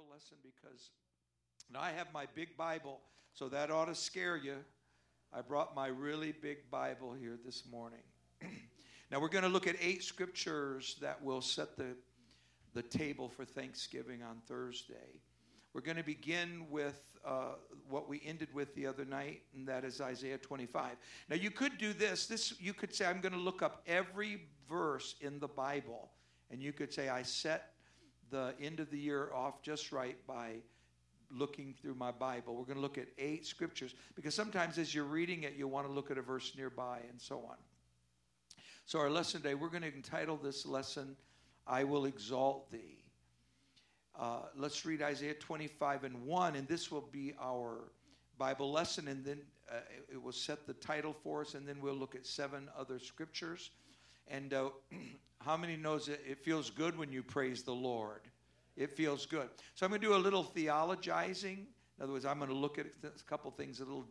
Bible lesson because now I have my big Bible, so that ought to scare you. I brought my really big Bible here this morning. now we're going to look at eight scriptures that will set the, the table for Thanksgiving on Thursday. We're going to begin with uh, what we ended with the other night, and that is Isaiah 25. Now you could do this. This you could say, I'm going to look up every verse in the Bible, and you could say, I set the end of the year off just right by looking through my Bible. We're going to look at eight scriptures because sometimes as you're reading it, you'll want to look at a verse nearby and so on. So, our lesson today, we're going to entitle this lesson, I Will Exalt Thee. Uh, let's read Isaiah 25 and 1, and this will be our Bible lesson, and then uh, it will set the title for us, and then we'll look at seven other scriptures. And uh, how many knows it, it feels good when you praise the Lord? It feels good. So I'm going to do a little theologizing. In other words, I'm going to look at a couple things a little,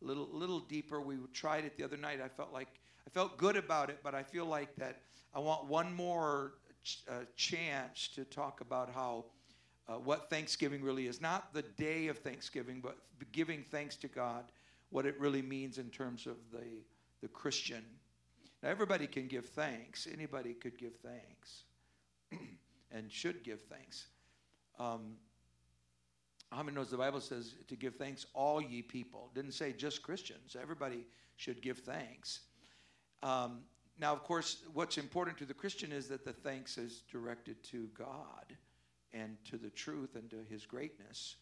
little, little deeper. We tried it the other night. I felt like I felt good about it, but I feel like that I want one more ch- uh, chance to talk about how uh, what Thanksgiving really is. Not the day of Thanksgiving, but giving thanks to God, what it really means in terms of the, the Christian. Now, everybody can give thanks. Anybody could give thanks and should give thanks. Um, how many knows the Bible says to give thanks all ye people? Didn't say just Christians. Everybody should give thanks. Um, now, of course, what's important to the Christian is that the thanks is directed to God and to the truth and to his greatness.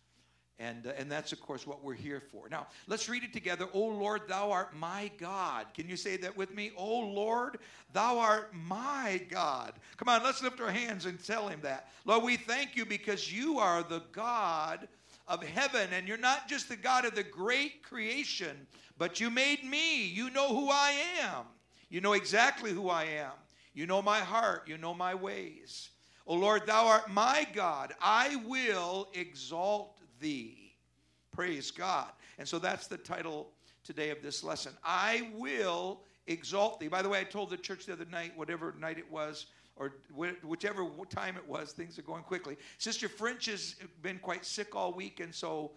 And, uh, and that's, of course, what we're here for. Now, let's read it together. O Lord, thou art my God. Can you say that with me? O Lord, thou art my God. Come on, let's lift our hands and tell him that. Lord, we thank you because you are the God of heaven, and you're not just the God of the great creation, but you made me. You know who I am. You know exactly who I am. You know my heart. You know my ways. O Lord, thou art my God. I will exalt thee. Praise God. And so that's the title today of this lesson. I will exalt thee. By the way, I told the church the other night, whatever night it was, or whichever time it was, things are going quickly. Sister French has been quite sick all week, and so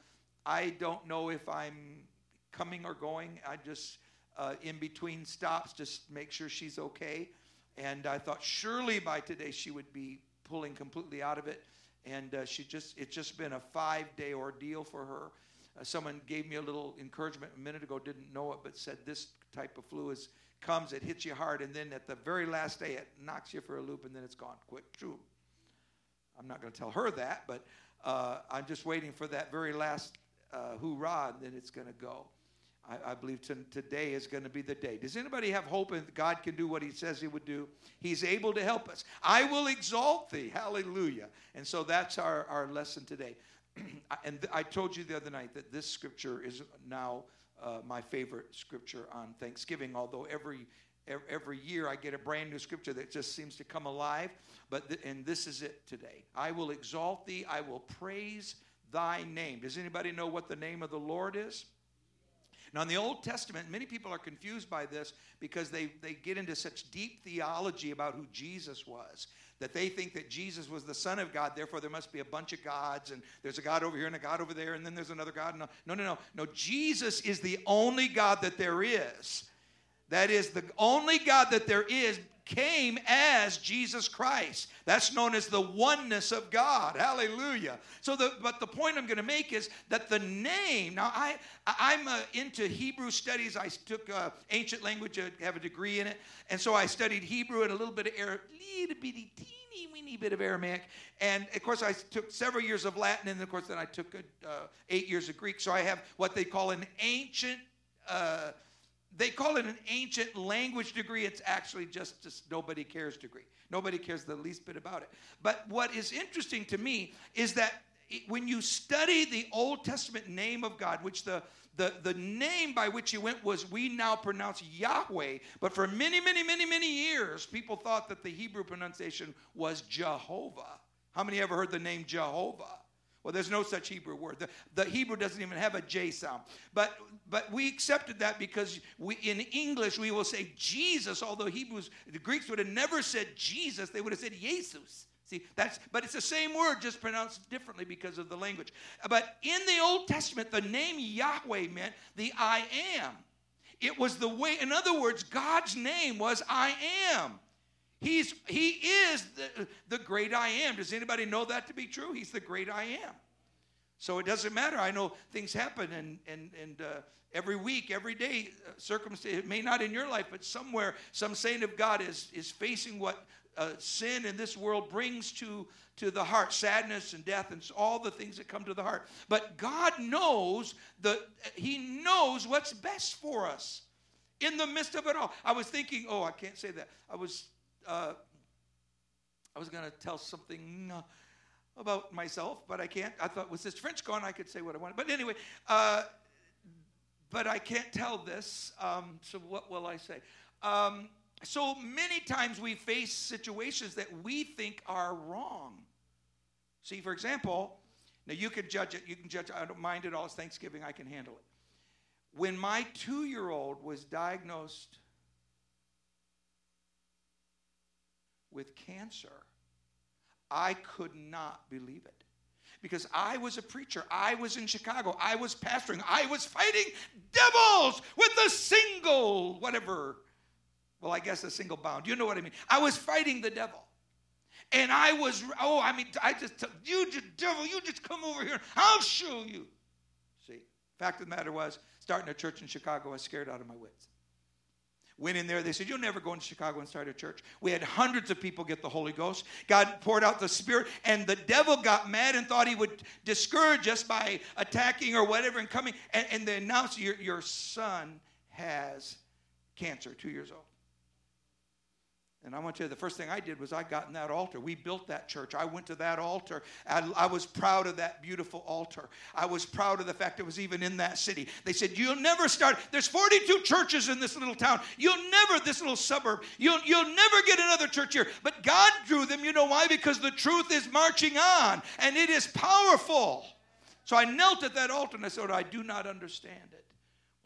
I don't know if I'm coming or going. I just, uh, in between stops, just make sure she's okay. And I thought surely by today she would be pulling completely out of it and uh, she just it's just been a five day ordeal for her. Uh, someone gave me a little encouragement a minute ago didn't know it but said this type of flu is comes it hits you hard and then at the very last day it knocks you for a loop and then it's gone. Quick true. I'm not going to tell her that but uh, i'm just waiting for that very last uh, hoorah and then it's going to go I, I believe to, today is going to be the day. Does anybody have hope that God can do what He says He would do? He's able to help us. I will exalt thee. Hallelujah. And so that's our, our lesson today. and th- I told you the other night that this scripture is now uh, my favorite scripture on Thanksgiving, although every every year I get a brand new scripture that just seems to come alive. But th- and this is it today. I will exalt thee. I will praise thy name. Does anybody know what the name of the Lord is? Now, in the Old Testament, many people are confused by this because they, they get into such deep theology about who Jesus was that they think that Jesus was the Son of God, therefore there must be a bunch of gods, and there's a God over here and a God over there, and then there's another God. No, no, no, no. No, Jesus is the only God that there is. That is the only God that there is came as Jesus Christ. That's known as the oneness of God. Hallelujah. So the but the point I'm going to make is that the name. Now I I'm uh, into Hebrew studies. I took uh, ancient language, I have a degree in it, and so I studied Hebrew and a little bit of Arabic, little bitty teeny weeny bit of Aramaic, and of course I took several years of Latin, and of course then I took uh, eight years of Greek. So I have what they call an ancient uh, they call it an ancient language degree. It's actually just, just nobody cares degree. Nobody cares the least bit about it. But what is interesting to me is that when you study the Old Testament name of God, which the, the, the name by which he went was we now pronounce Yahweh, but for many, many, many, many years, people thought that the Hebrew pronunciation was Jehovah. How many ever heard the name Jehovah? Well, there's no such Hebrew word. The, the Hebrew doesn't even have a J sound. But but we accepted that because we in English we will say Jesus, although Hebrews, the Greeks would have never said Jesus, they would have said Jesus. See, that's but it's the same word, just pronounced differently because of the language. But in the Old Testament, the name Yahweh meant the I am. It was the way, in other words, God's name was I am. He's he is the, the great I am. Does anybody know that to be true? He's the great I am. So it doesn't matter. I know things happen, and and and uh, every week, every day, uh, circumstance. It may not in your life, but somewhere, some saint of God is is facing what uh, sin in this world brings to, to the heart sadness and death and all the things that come to the heart. But God knows the He knows what's best for us in the midst of it all. I was thinking, oh, I can't say that. I was uh, I was going to tell something. Uh, about myself, but I can't. I thought, was this French gone? I could say what I wanted. But anyway, uh, but I can't tell this. Um, so what will I say? Um, so many times we face situations that we think are wrong. See, for example, now you can judge it, you can judge, I don't mind it all, it's Thanksgiving, I can handle it. When my two year old was diagnosed with cancer, I could not believe it. Because I was a preacher. I was in Chicago. I was pastoring. I was fighting devils with a single, whatever, well, I guess a single bound. You know what I mean? I was fighting the devil. And I was, oh, I mean, I just, you just, devil, you just come over here. I'll show you. See, fact of the matter was, starting a church in Chicago, I was scared out of my wits. Went in there, they said, You'll never go into Chicago and start a church. We had hundreds of people get the Holy Ghost. God poured out the Spirit, and the devil got mad and thought he would discourage us by attacking or whatever and coming. And, and they announced, your, your son has cancer, two years old. And I want to tell you, the first thing I did was I got in that altar. We built that church. I went to that altar. I, I, was proud of that beautiful altar. I was proud of the fact it was even in that city. They said, You'll never start. There's 42 churches in this little town. You'll never, this little suburb, you'll, you'll never get another church here. But God drew them. You know why? Because the truth is marching on and it is powerful. So I knelt at that altar and I said, I do not understand it.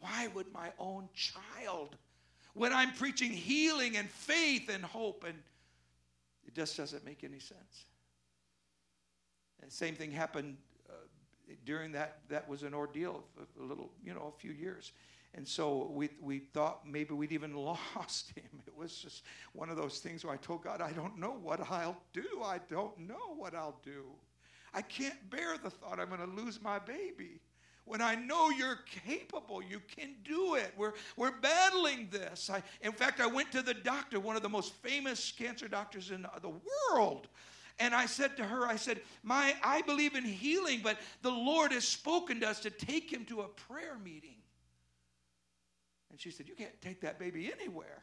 Why would my own child? When I'm preaching healing and faith and hope, and it just doesn't make any sense. And same thing happened uh, during that. That was an ordeal, a little, you know, a few years. And so we, we thought maybe we'd even lost him. It was just one of those things where I told God, I don't know what I'll do. I don't know what I'll do. I can't bear the thought I'm going to lose my baby when I know you're capable, you can do it. We're, we're battling this. I, in fact, I went to the doctor, one of the most famous cancer doctors in the world. And I said to her, I said, My, I believe in healing, but the Lord has spoken to us to take him to a prayer meeting. And she said, You can't take that baby anywhere.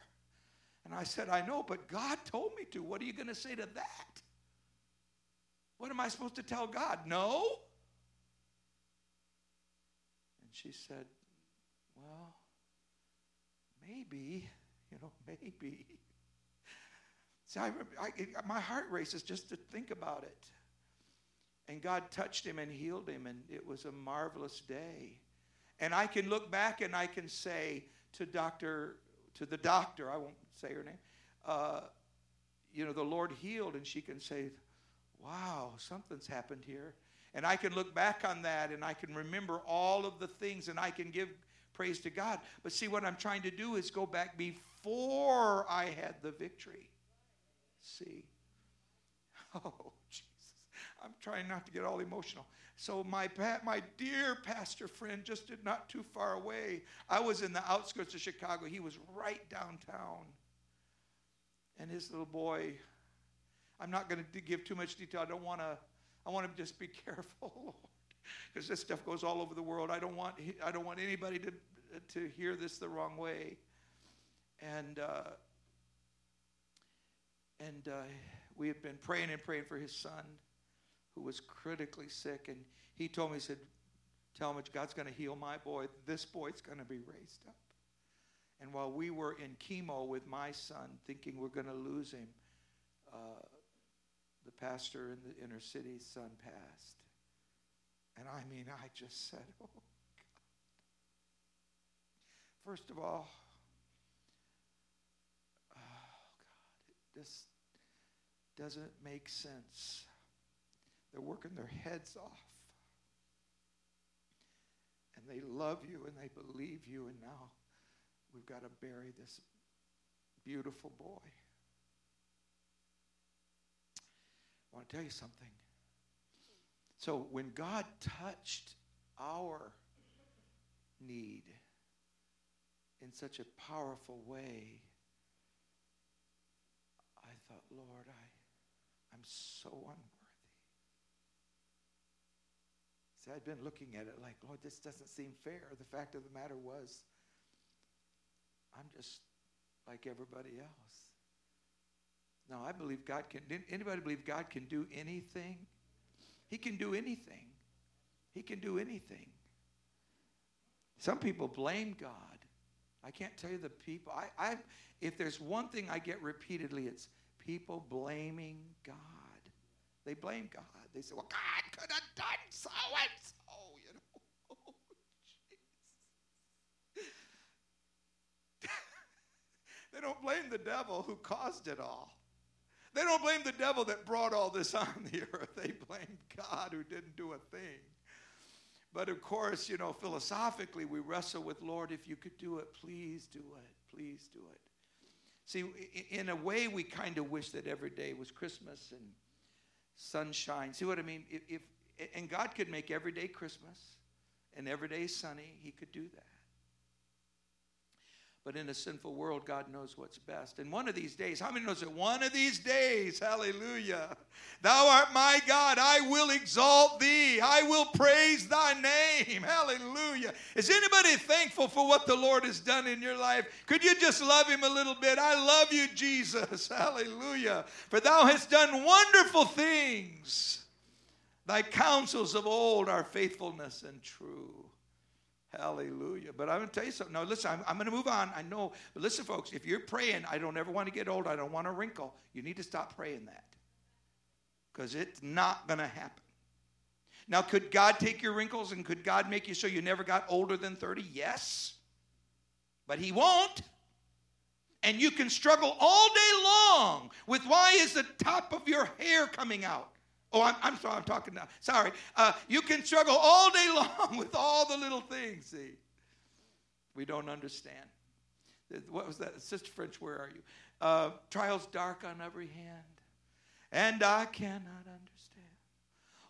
And I said, I know, but God told me to. What are you going to say to that? What am I supposed to tell God? No? She said, Well, maybe, you know, maybe. See, I, I, my heart races just to think about it. And God touched him and healed him, and it was a marvelous day. And I can look back and I can say to Doctor, to the doctor, I won't say her name, uh, you know, the Lord healed, and she can say, wow, something's happened here. And I can look back on that and I can remember all of the things and I can give praise to God. But see, what I'm trying to do is go back before I had the victory. See? Oh, Jesus. I'm trying not to get all emotional. So my my dear pastor friend just not too far away. I was in the outskirts of Chicago. He was right downtown. And his little boy, I'm not going to give too much detail. I don't want to I want to just be careful, Lord, because this stuff goes all over the world. I don't want I don't want anybody to to hear this the wrong way. And uh, and uh, we had been praying and praying for his son, who was critically sick, and he told me he said, "Tell him God's going to heal my boy. This boy's going to be raised up." And while we were in chemo with my son, thinking we're going to lose him. Uh, the pastor in the inner city son passed. And I mean, I just said, oh, God. First of all, oh, God, just doesn't make sense. They're working their heads off. And they love you and they believe you, and now we've got to bury this beautiful boy. I want to tell you something. So when God touched our need in such a powerful way, I thought, Lord, I, I'm so unworthy. See, I'd been looking at it like, Lord, this doesn't seem fair. The fact of the matter was, I'm just like everybody else. Now, I believe God can. Anybody believe God can do anything? He can do anything. He can do anything. Some people blame God. I can't tell you the people. I, I, if there's one thing I get repeatedly, it's people blaming God. They blame God. They say, well, God could have done so and so, you know. Oh, they don't blame the devil who caused it all. They don't blame the devil that brought all this on the earth. They blame God who didn't do a thing. But of course, you know, philosophically, we wrestle with, Lord, if you could do it, please do it. Please do it. See, in a way, we kind of wish that every day was Christmas and sunshine. See what I mean? If, if and God could make every day Christmas and every day sunny. He could do that. But in a sinful world, God knows what's best. And one of these days, how many knows that one of these days, hallelujah, thou art my God, I will exalt thee, I will praise thy name, hallelujah. Is anybody thankful for what the Lord has done in your life? Could you just love him a little bit? I love you, Jesus, hallelujah. For thou hast done wonderful things. Thy counsels of old are faithfulness and true. Hallelujah. But I'm going to tell you something. No, listen, I'm, I'm going to move on. I know. But listen, folks, if you're praying, I don't ever want to get old, I don't want to wrinkle, you need to stop praying that because it's not going to happen. Now, could God take your wrinkles and could God make you so you never got older than 30? Yes. But He won't. And you can struggle all day long with why is the top of your hair coming out? Oh, I'm, I'm sorry, I'm talking now. Sorry. Uh, you can struggle all day long with all the little things, see. We don't understand. What was that? Sister French, where are you? Uh, trials dark on every hand, and I cannot understand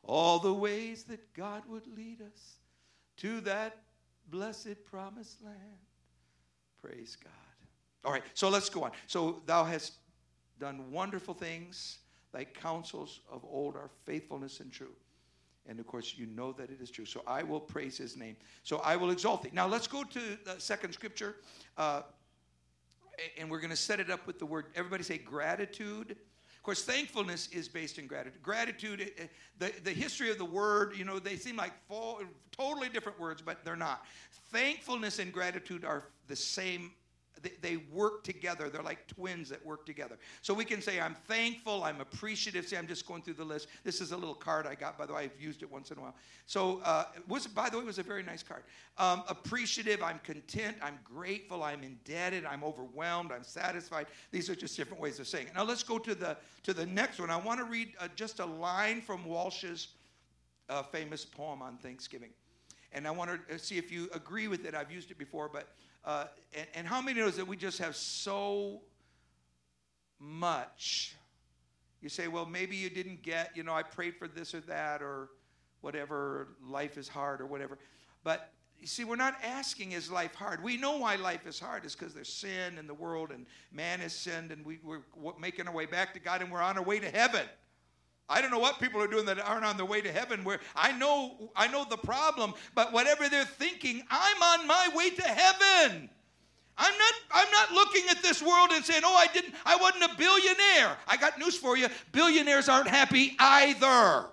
all the ways that God would lead us to that blessed promised land. Praise God. All right, so let's go on. So thou hast done wonderful things Thy counsels of old are faithfulness and true. And of course, you know that it is true. So I will praise his name. So I will exalt thee. Now let's go to the second scripture. Uh, and we're going to set it up with the word, everybody say gratitude. Of course, thankfulness is based in gratitude. Gratitude, the, the history of the word, you know, they seem like full, totally different words, but they're not. Thankfulness and gratitude are the same they, work together. They're like twins that work together. So we can say, I'm thankful, I'm appreciative. See, I'm just going through the list. This is a little card I got, by the way. I've used it once in a while. So, uh, was by the way, it was a very nice card. Um, appreciative, I'm content, I'm grateful, I'm indebted, I'm overwhelmed, I'm satisfied. These are just different ways of saying it. Now let's go to the to the next one. I want to read uh, just a line from Walsh's uh, famous poem on Thanksgiving. And I want to uh, see if you agree with it. I've used it before, but uh, and, and how many knows that we just have so much? You say, well, maybe you didn't get, you know, I prayed for this or that or whatever, life is hard or whatever. But you see, we're not asking, is life hard? We know why life is hard is because there's sin in the world and man has sinned and we, we're making our way back to God and we're on our way to heaven. I don't know what people are doing that aren't on their way to heaven. Where I know, I know the problem, but whatever they're thinking, I'm on my way to heaven. I'm not, I'm not looking at this world and saying, oh, I didn't, I wasn't a billionaire. I got news for you. Billionaires aren't happy either.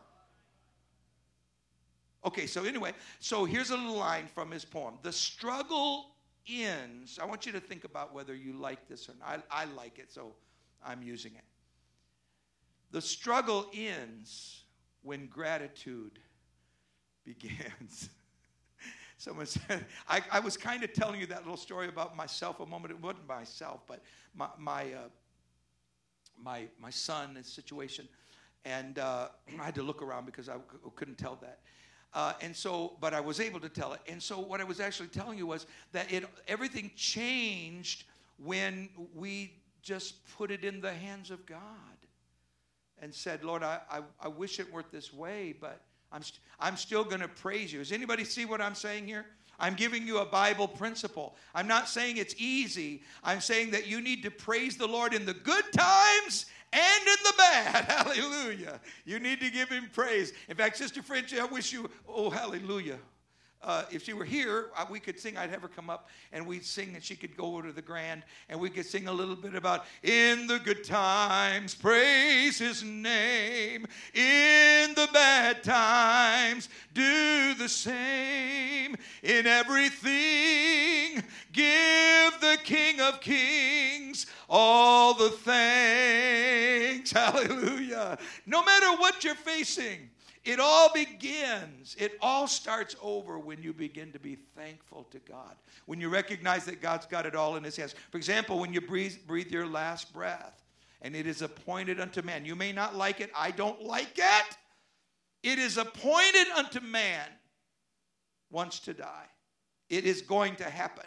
Okay, so anyway, so here's a little line from his poem. The struggle ends. I want you to think about whether you like this or not. I, I like it, so I'm using it. The struggle ends when gratitude begins. Someone said, I, I was kind of telling you that little story about myself a moment. It wasn't myself, but my, my, uh, my my son situation, and uh, I had to look around because I c- couldn't tell that. Uh, and so, but I was able to tell it. And so, what I was actually telling you was that it everything changed when we just put it in the hands of God and said, Lord, I, I, I wish it weren't this way, but I'm, st- I'm still going to praise you. Does anybody see what I'm saying here? I'm giving you a Bible principle. I'm not saying it's easy. I'm saying that you need to praise the Lord in the good times and in the bad. Hallelujah. You need to give him praise. In fact, Sister French, I wish you, oh, hallelujah. Uh, if she were here, uh, we could sing. I'd have her come up and we'd sing, and she could go over to the grand and we could sing a little bit about in the good times, praise his name. In the bad times, do the same. In everything, give the King of Kings all the thanks. Hallelujah. No matter what you're facing, it all begins, it all starts over when you begin to be thankful to God. When you recognize that God's got it all in His hands. For example, when you breathe, breathe your last breath and it is appointed unto man. You may not like it, I don't like it. It is appointed unto man once to die. It is going to happen.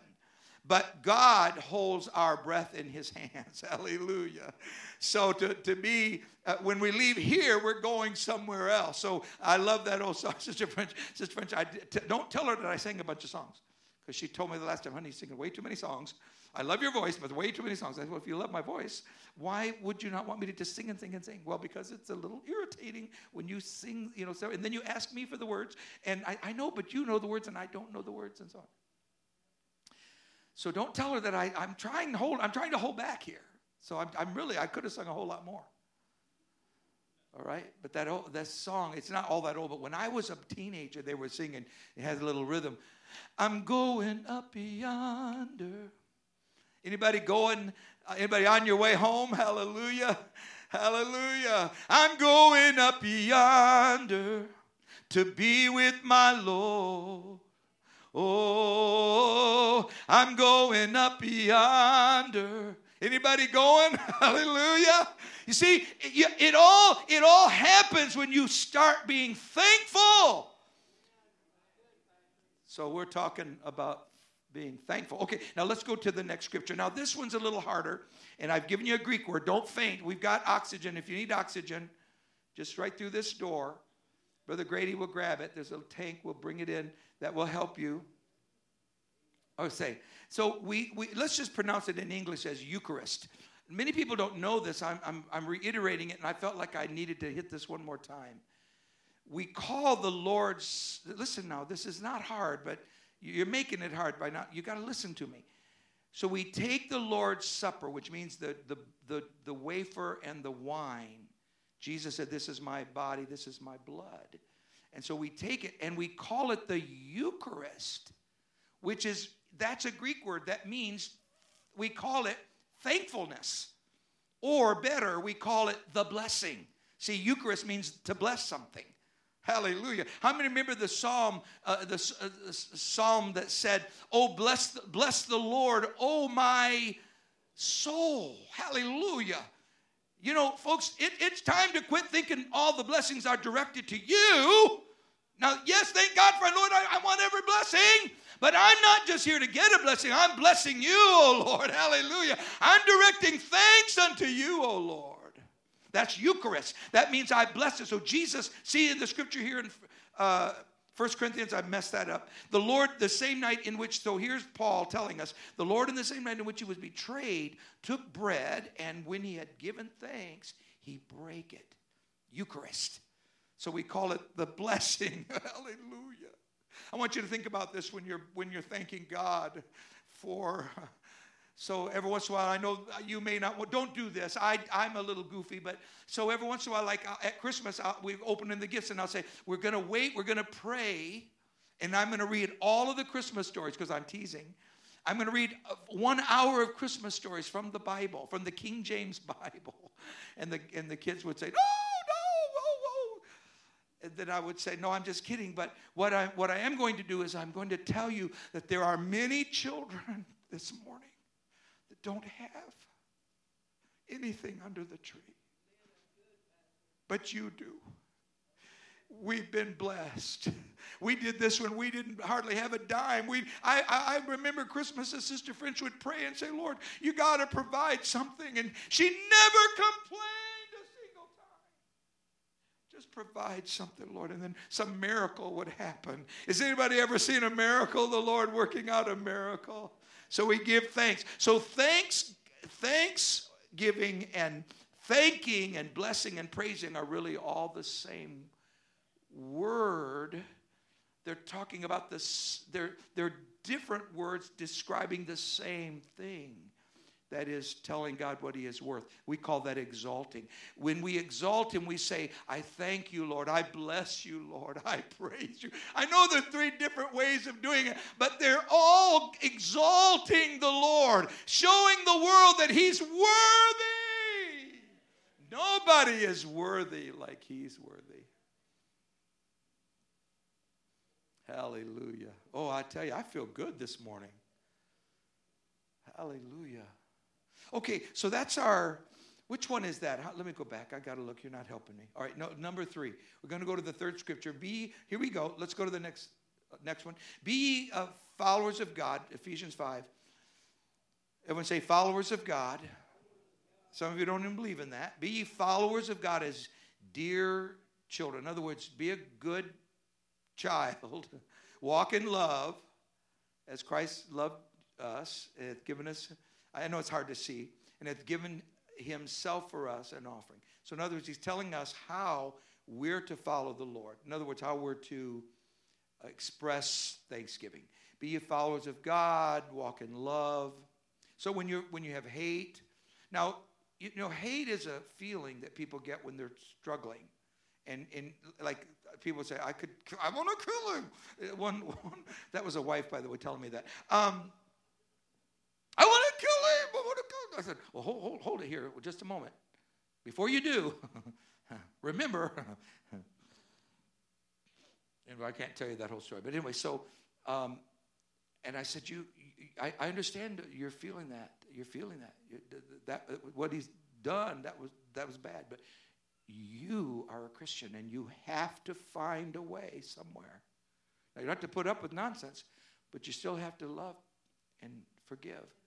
But God holds our breath in his hands. Hallelujah. So to, to be, uh, when we leave here, we're going somewhere else. So I love that old song. Sister French, Sister French, I, t- don't tell her that I sang a bunch of songs. Because she told me the last time, honey, singing way too many songs. I love your voice, but way too many songs. I said, well, if you love my voice, why would you not want me to just sing and sing and sing? Well, because it's a little irritating when you sing, you know, so, and then you ask me for the words, and I, I know, but you know the words, and I don't know the words, and so on. So don't tell her that I, I'm trying to hold, I'm trying to hold back here. So I'm, I'm really, I could have sung a whole lot more. All right, but that old, that song, it's not all that old. But when I was a teenager, they were singing. It has a little rhythm. I'm going up yonder. Anybody going? Uh, anybody on your way home? Hallelujah, hallelujah. I'm going up yonder to be with my Lord. Oh, I'm going up yonder. Anybody going? Hallelujah. You see, it, all it all happens when you start being thankful. So we're talking about being thankful. Okay, now let's go to the next scripture. Now this one's a little harder, and I've given you a Greek word. Don't faint. We've got oxygen. If you need oxygen, just right through this door. Brother Grady will grab it. There's a tank. We'll bring it in that will help you. Oh, say. So we, we let's just pronounce it in English as Eucharist. Many people don't know this. I'm, I'm, I'm reiterating it, and I felt like I needed to hit this one more time. We call the Lord's, listen now, this is not hard, but you're making it hard by not, you got to listen to me. So we take the Lord's Supper, which means the, the, the, the wafer and the wine. Jesus said, This is my body, this is my blood. And so we take it and we call it the Eucharist, which is, that's a Greek word. That means we call it thankfulness. Or better, we call it the blessing. See, Eucharist means to bless something. Hallelujah. How many remember the psalm, uh, the, uh, the, psalm that said, Oh, bless the, bless the Lord, oh my soul. Hallelujah. You know, folks, it, it's time to quit thinking all the blessings are directed to you. Now, yes, thank God for Lord, I, I want every blessing. But I'm not just here to get a blessing. I'm blessing you, O Lord. Hallelujah. I'm directing thanks unto you, O Lord. That's Eucharist. That means I bless it. So Jesus, see in the scripture here in uh, 1 Corinthians, I messed that up. The Lord, the same night in which, so here's Paul telling us, the Lord in the same night in which he was betrayed, took bread, and when he had given thanks, he brake it. Eucharist. So we call it the blessing. Hallelujah. I want you to think about this when you're when you're thanking God for so every once in a while, I know you may not, well, don't do this. I, I'm a little goofy, but so every once in a while, like uh, at Christmas, I'll, we're opening the gifts and I'll say, we're going to wait, we're going to pray, and I'm going to read all of the Christmas stories because I'm teasing. I'm going to read uh, one hour of Christmas stories from the Bible, from the King James Bible. And the, and the kids would say, whoa. And then I would say, no, I'm just kidding. But what I, what I am going to do is I'm going to tell you that there are many children this morning that don't have. anything under the tree. But you do. We've been blessed. We did this when we didn't hardly have a dime. We, I, I, remember Christmas, as Sister French would pray and say, Lord, you got to provide something. And she never complained. Just provide something, Lord. And then some miracle would happen. Has anybody ever seen a miracle? The Lord working out a miracle. So we give thanks. So thanks, thanksgiving and thanking and blessing and praising are really all the same word. They're talking about this, they're, they're different words describing the same thing. That is telling God what He is worth. We call that exalting. When we exalt Him, we say, I thank you, Lord. I bless you, Lord. I praise you. I know there are three different ways of doing it, but they're all exalting the Lord, showing the world that He's worthy. Nobody is worthy like He's worthy. Hallelujah. Oh, I tell you, I feel good this morning. Hallelujah. Okay, so that's our. Which one is that? Let me go back. I got to look. You're not helping me. All right, no, number three. We're going to go to the third scripture. Be here we go. Let's go to the next next one. Be uh, followers of God. Ephesians five. Everyone say followers of God. Some of you don't even believe in that. Be followers of God as dear children. In other words, be a good child, walk in love as Christ loved us, and given us, I know it's hard to see, and hath given himself for us an offering. So, in other words, he's telling us how we're to follow the Lord. In other words, how we're to express thanksgiving. Be ye followers of God, walk in love. So when you when you have hate, now you know hate is a feeling that people get when they're struggling, and and like people say, I could, I want to kill him. Uh, one, one, that was a wife, by the way, telling me that. Um, I want to kill him. I said, well, hold, hold, hold it here just a moment. Before you do, remember, and I can't tell you that whole story. But anyway, so, um, and I said, you, I, I, understand you're feeling that. You're feeling that. that. What he's done, that was, that was bad. But you are a Christian and you have to find a way somewhere. Now, you don't have to put up with nonsense, but you still have to love and forgive.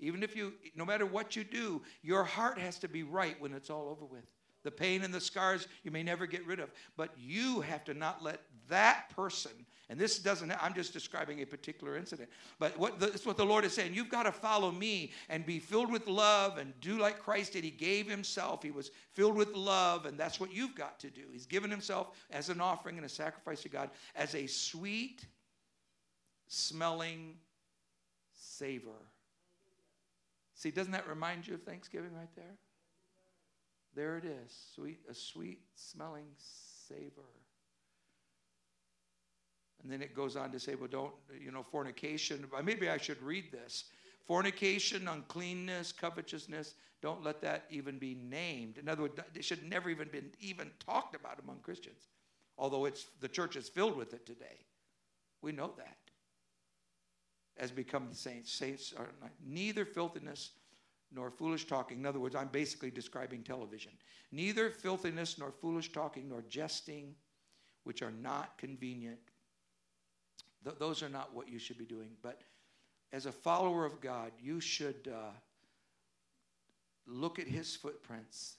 Even if you, no matter what you do, your heart has to be right when it's all over with. The pain and the scars you may never get rid of, but you have to not let that person and this doesn't, I'm just describing a particular incident. But what the, what the Lord is saying. You've got to follow me and be filled with love and do like Christ did. He gave himself, he was filled with love, and that's what you've got to do. He's given himself as an offering and a sacrifice to God as a sweet smelling savor. See, doesn't that remind you of Thanksgiving right there? There it is, sweet, a sweet smelling savor. And then it goes on to say, well, don't, you know, fornication. Maybe I should read this. Fornication, uncleanness, covetousness, don't let that even be named. In other words, it should never even been even talked about among Christians, although it's, the church is filled with it today. We know that. As become the saints. Saints are not, neither filthiness nor foolish talking. In other words, I'm basically describing television. Neither filthiness nor foolish talking nor jesting, which are not convenient Th- those are not what you should be doing. But as a follower of God, you should uh, look at his footprints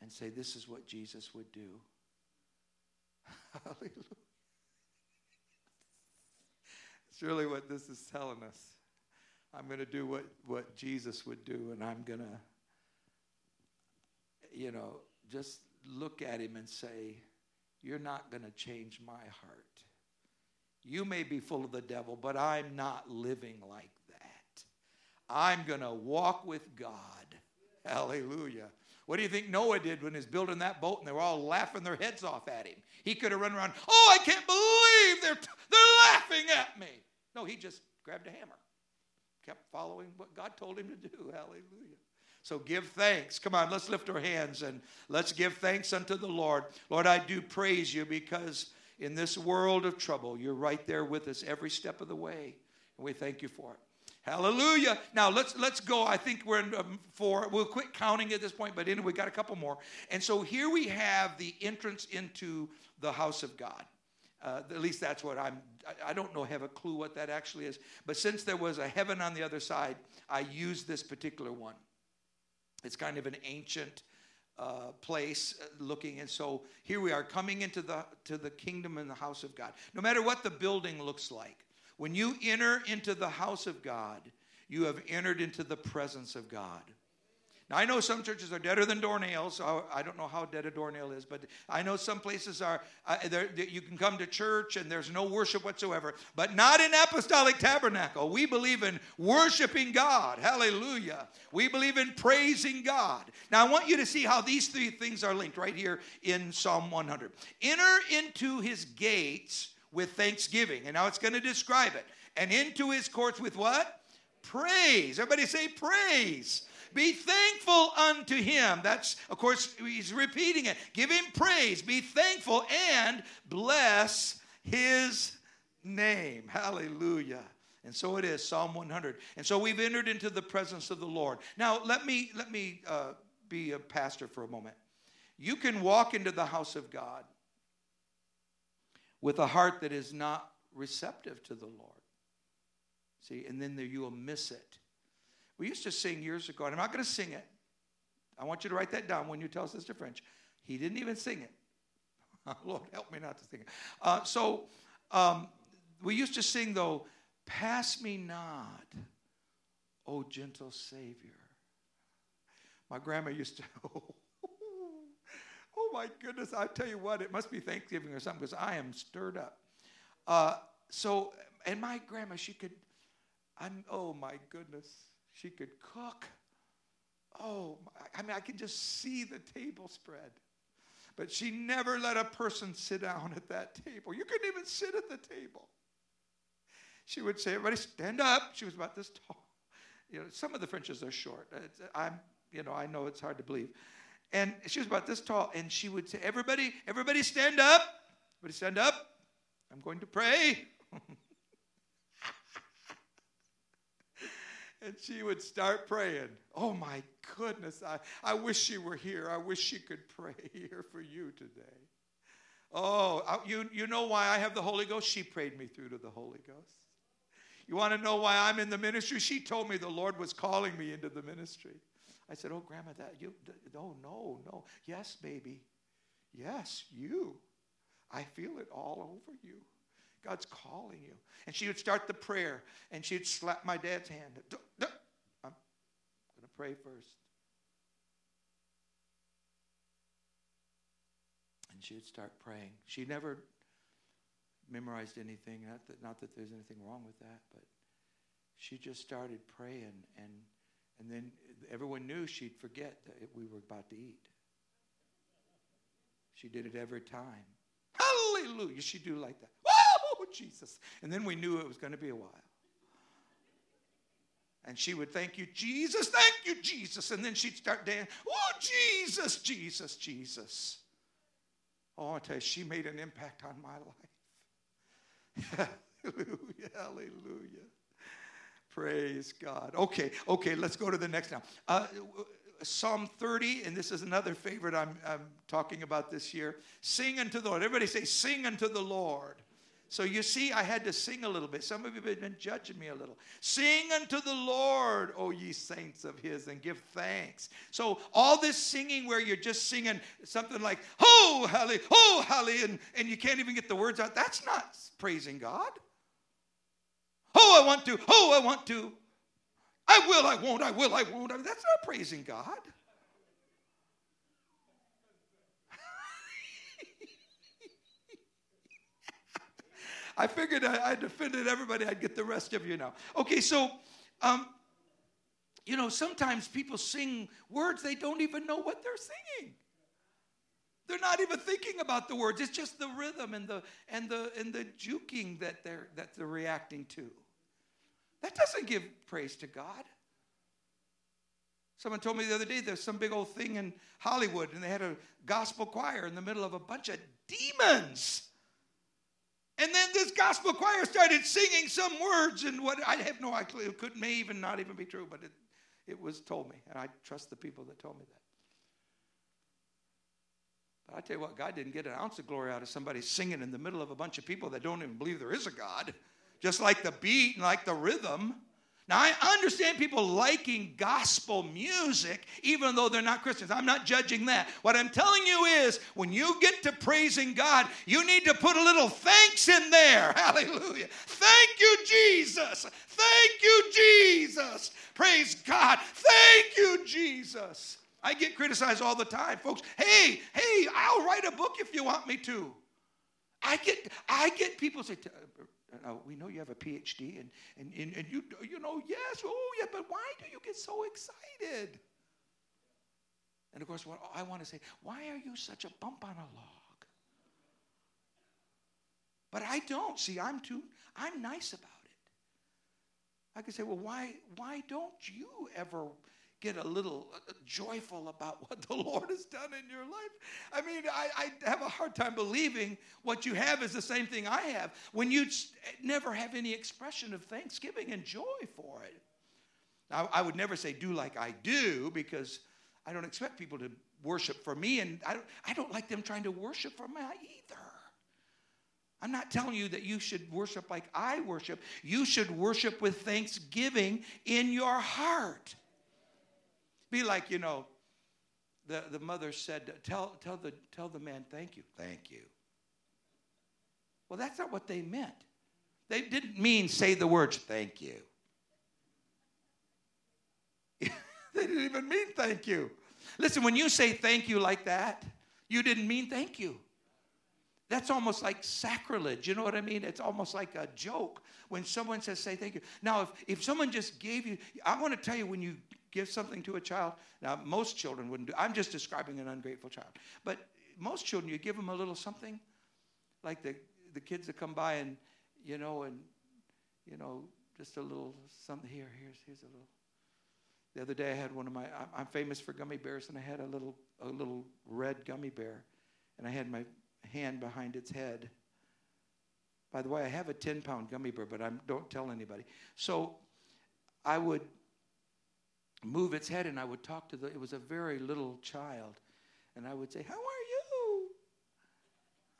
and say, This is what Jesus would do. Hallelujah. Really what this is telling us. I'm going to do what, what Jesus would do, and I'm going to, you know, just look at him and say, You're not going to change my heart. You may be full of the devil, but I'm not living like that. I'm going to walk with God. Hallelujah. What do you think Noah did when he was building that boat and they were all laughing their heads off at him? He could have run around, oh, I can't believe they're, they're laughing at me. No, he just grabbed a hammer, kept following what God told him to do. Hallelujah. So give thanks. Come on, let's lift our hands and let's give thanks unto the Lord. Lord, I do praise you because in this world of trouble, you're right there with us every step of the way. And we thank you for it. Hallelujah. Now let's let's go. I think we're in um, four. We'll quit counting at this point, but anyway, we got a couple more. And so here we have the entrance into the house of God. Uh, at least that's what I'm. I, don't know, have a clue what that actually is. But since there was a heaven on the other side, I used this particular one. It's kind of an ancient uh, place uh, looking and so here we are coming into the to the kingdom and the house of god no matter what the building looks like when you enter into the house of God, you have entered into the presence of God. Now, I know some churches are deader than doornails. So I don't know how dead a doornail is, but I know some places are, uh, you can come to church and there's no worship whatsoever, but not in Apostolic Tabernacle. We believe in worshiping God. Hallelujah. We believe in praising God. Now, I want you to see how these three things are linked right here in Psalm 100. Enter into his gates with thanksgiving. And now it's going to describe it. And into his courts with what? Praise. Everybody say praise. Be thankful unto him. That's, of course, he's repeating it. Give him praise. Be thankful and bless his name. Hallelujah. And so it is, Psalm 100. And so we've entered into the presence of the Lord. Now, let me, let me uh, be a pastor for a moment. You can walk into the house of God with a heart that is not receptive to the Lord. See, and then you will miss it. We used to sing years ago, and I'm not going to sing it. I want you to write that down when you tell Sister French. He didn't even sing it. Lord, help me not to sing it. Uh, so um, we used to sing, though, Pass me not, O gentle Savior. My grandma used to, Oh my goodness, I tell you what, it must be Thanksgiving or something because I am stirred up. Uh, so, and my grandma, she could, I'm, oh my goodness, she could cook. Oh, I mean, I could just see the table spread. But she never let a person sit down at that table. You couldn't even sit at the table. She would say, everybody stand up. She was about this tall. You know, some of the Frenches are short. I'm, you know, I know it's hard to believe. And she was about this tall, and she would say, Everybody, everybody stand up. Everybody stand up. I'm going to pray. and she would start praying. Oh my goodness, I, I wish she were here. I wish she could pray here for you today. Oh, you, you know why I have the Holy Ghost? She prayed me through to the Holy Ghost. You want to know why I'm in the ministry? She told me the Lord was calling me into the ministry. I said, Oh, Grandma, that you, oh, no, no. Yes, baby. Yes, you. I feel it all over you. God's calling you. And she would start the prayer and she'd slap my dad's hand. I'm going to pray first. And she would start praying. She never memorized anything, not that, not that there's anything wrong with that, but she just started praying and and then everyone knew she'd forget that we were about to eat. She did it every time. Hallelujah. She'd do like that. Oh, Jesus. And then we knew it was going to be a while. And she would thank you, Jesus, thank you, Jesus. And then she'd start dancing. Oh, Jesus, Jesus, Jesus. Oh, I tell you, she made an impact on my life. hallelujah, hallelujah. Praise God. Okay, okay, let's go to the next now. Uh, Psalm 30, and this is another favorite I'm, I'm talking about this year. Sing unto the Lord. Everybody say, Sing unto the Lord. So you see, I had to sing a little bit. Some of you have been judging me a little. Sing unto the Lord, O ye saints of his, and give thanks. So all this singing where you're just singing something like, oh, hallelujah, oh, hallelujah, and, and you can't even get the words out, that's not praising God. Oh, I want to. Oh, I want to. I will, I won't, I will, I won't. I mean, that's not praising God. I figured I, would offended everybody. I'd get the rest of you now. Okay, so, um, you know, sometimes people sing words they don't even know what they're singing. They're not even thinking about the words. It's just the rhythm and the and the and the juking that they're that they're reacting to. That doesn't give praise to God. Someone told me the other day there's some big old thing in Hollywood, and they had a gospel choir in the middle of a bunch of demons. And then this gospel choir started singing some words, and what I have no idea, it could may even not even be true, but it, it was told me, and I trust the people that told me that. But I tell you what, God didn't get an ounce of glory out of somebody singing in the middle of a bunch of people that don't even believe there is a God, just like the beat and like the rhythm. Now, I understand people liking gospel music, even though they're not Christians. I'm not judging that. What I'm telling you is when you get to praising God, you need to put a little thanks in there. Hallelujah. Thank you, Jesus. Thank you, Jesus. Praise God. Thank you, Jesus. I get criticized all the time, folks. Hey, hey, I'll write a book if you want me to. I get, I get people say, uh, we know you have a PhD, and, and, and, and you, you know, yes, oh, yeah, but why do you get so excited? And of course, what I want to say, why are you such a bump on a log? But I don't. See, I'm too, I'm nice about it. I can say, well, why, why don't you ever get a little uh, joyful about what the Lord has done in your life. I mean, I, I, have a hard time believing what you have is the same thing I have when you never have any expression of thanksgiving and joy for it. Now, I would never say do like I do because I don't expect people to worship for me, and I don't, I don't like them trying to worship for me either. I'm not telling you that you should worship like I worship. You should worship with thanksgiving in your heart. Be like, you know, the, the mother said, tell, tell, the, tell the man, thank you. Thank you. Well, that's not what they meant. They didn't mean say the words, thank you. they didn't even mean thank you. Listen, when you say thank you like that, you didn't mean thank you. That's almost like sacrilege. You know what I mean? It's almost like a joke when someone says, say thank you. Now, if, if someone just gave you, I want to tell you when you give something to a child. Now, most children wouldn't do. I'm just describing an ungrateful child. But most children, you give them a little something, like the the kids that come by and you know and you know just a little something here. Here's here's a little. The other day, I had one of my. I'm famous for gummy bears, and I had a little a little red gummy bear, and I had my hand behind its head. By the way, I have a 10 pound gummy bear, but I don't tell anybody. So I would move its head and I would talk to the, it was a very little child. And I would say, How are you?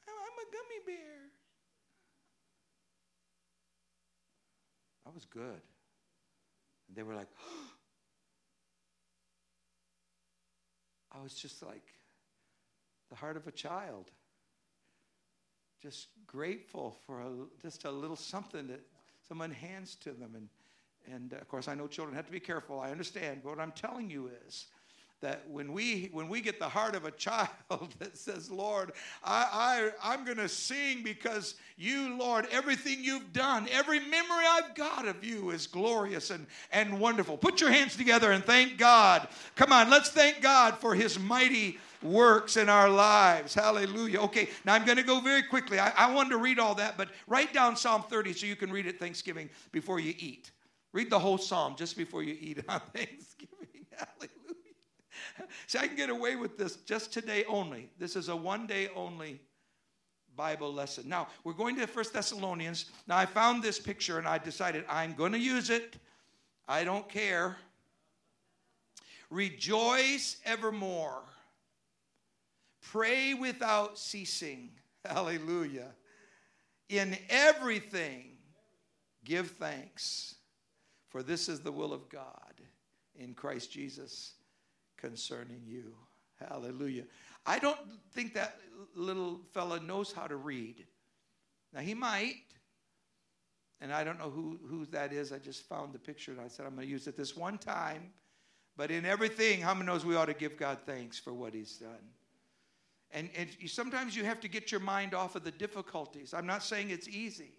I'm a gummy bear. That was good. And they were like, I was just like the heart of a child. Just grateful for a, just a little something that someone hands to them. And and uh, of course, I know children have to be careful. I understand. But what I'm telling you is that when we when we get the heart of a child that says lord i, I i'm going to sing because you lord everything you've done every memory i've got of you is glorious and and wonderful put your hands together and thank god come on let's thank god for his mighty works in our lives hallelujah okay now i'm going to go very quickly I, I wanted to read all that but write down psalm 30 so you can read it thanksgiving before you eat Read the whole psalm just before you eat on Thanksgiving. Hallelujah. See, I can get away with this just today only. This is a one day only Bible lesson. Now, we're going to First Thessalonians. Now, I found this picture and I decided I'm going to use it. I don't care. Rejoice evermore. Pray without ceasing. Hallelujah. In everything, give thanks for this is the will of God in Christ Jesus concerning you. Hallelujah. I don't think that little fella knows how to read. Now, he might. And I don't know who, who that is. I just found the picture and I said, I'm going to use it this one time. But in everything, how many knows we ought to give God thanks for what he's done? And, and sometimes you have to get your mind off of the difficulties. I'm not saying it's easy.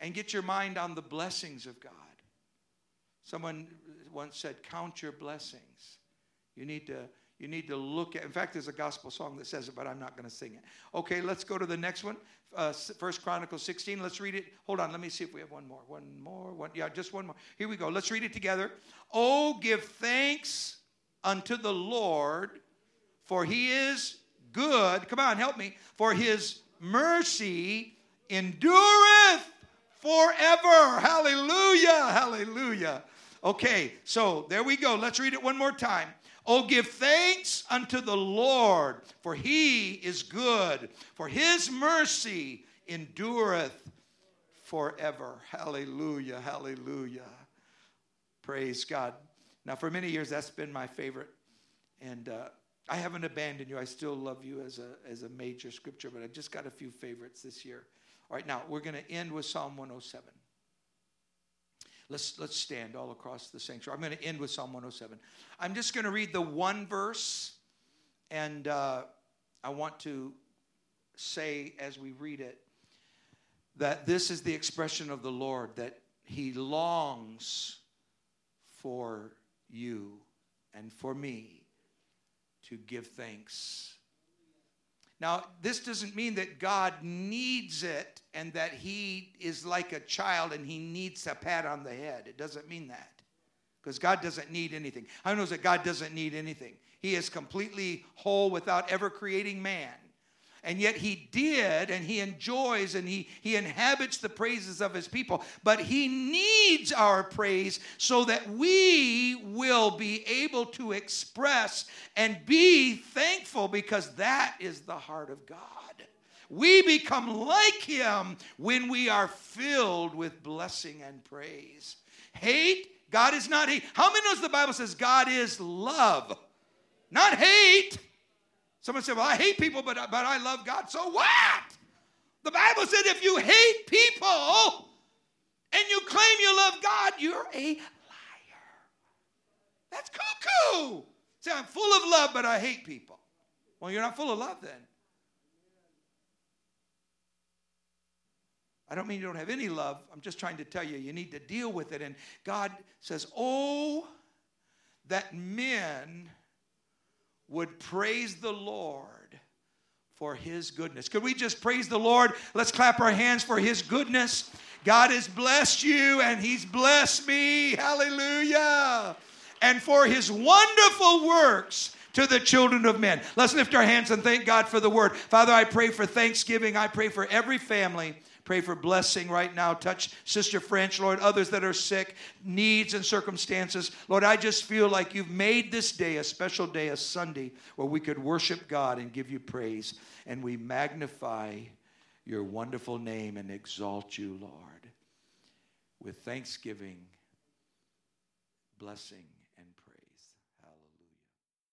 And get your mind on the blessings of God. Someone once said, Count your blessings. You need to. You need to look at. In fact, there's a gospel song that says it, but I'm not going to sing it. Okay, let's go to the next one. Uh, First Chronicles 16. Let's read it. Hold on. Let me see if we have one more. One more. One. Yeah, just one more. Here we go. Let's read it together. Oh, give thanks unto the Lord, for He is good. Come on, help me. For His mercy endureth forever. Hallelujah. Hallelujah. Okay, so there we go. Let's read it one more time. Oh, give thanks unto the Lord, for he is good, for his mercy endureth forever. Hallelujah. Hallelujah. Praise God. Now, for many years, that's been my favorite. And uh, I haven't abandoned you. I still love you as a, as a major scripture, but I just got a few favorites this year. All right, now we're going to end with Psalm 107. Let's, let's stand all across the sanctuary. I'm going to end with Psalm 107. I'm just going to read the one verse, and uh, I want to say as we read it that this is the expression of the Lord, that He longs for you and for me to give thanks. Now, this doesn't mean that God needs it and that He is like a child and He needs a pat on the head. It doesn't mean that. Because God doesn't need anything. How knows that God doesn't need anything? He is completely whole without ever creating man and yet he did and he enjoys and he, he inhabits the praises of his people. But he needs our praise so that we will be able to express and be thankful because that is the heart of god. We become like him when we are filled with blessing and praise. Hate god is not hate. How many knows the bible says god is love? Not hate Someone said, Well, I hate people, but, but I love God. So what? The Bible said if you hate people and you claim you love God, you're a liar. That's cuckoo. Say, I'm full of love, but I hate people. Well, you're not full of love then. I don't mean you don't have any love. I'm just trying to tell you, you need to deal with it. And God says, Oh, that men would praise the Lord for his goodness. Could we just praise the Lord? Let's clap our hands for his goodness. God has blessed you and he's blessed me. Hallelujah. And for his wonderful works to the children of men. Let's lift our hands and thank God for the word. Father, I pray for Thanksgiving. I pray for every family Pray for blessing right now. Touch Sister French, Lord, others that are sick, needs and circumstances. Lord, I just feel like you've made this day a special day, a Sunday, where we could worship God and give you praise. And we magnify your wonderful name and exalt you, Lord, with thanksgiving, blessing.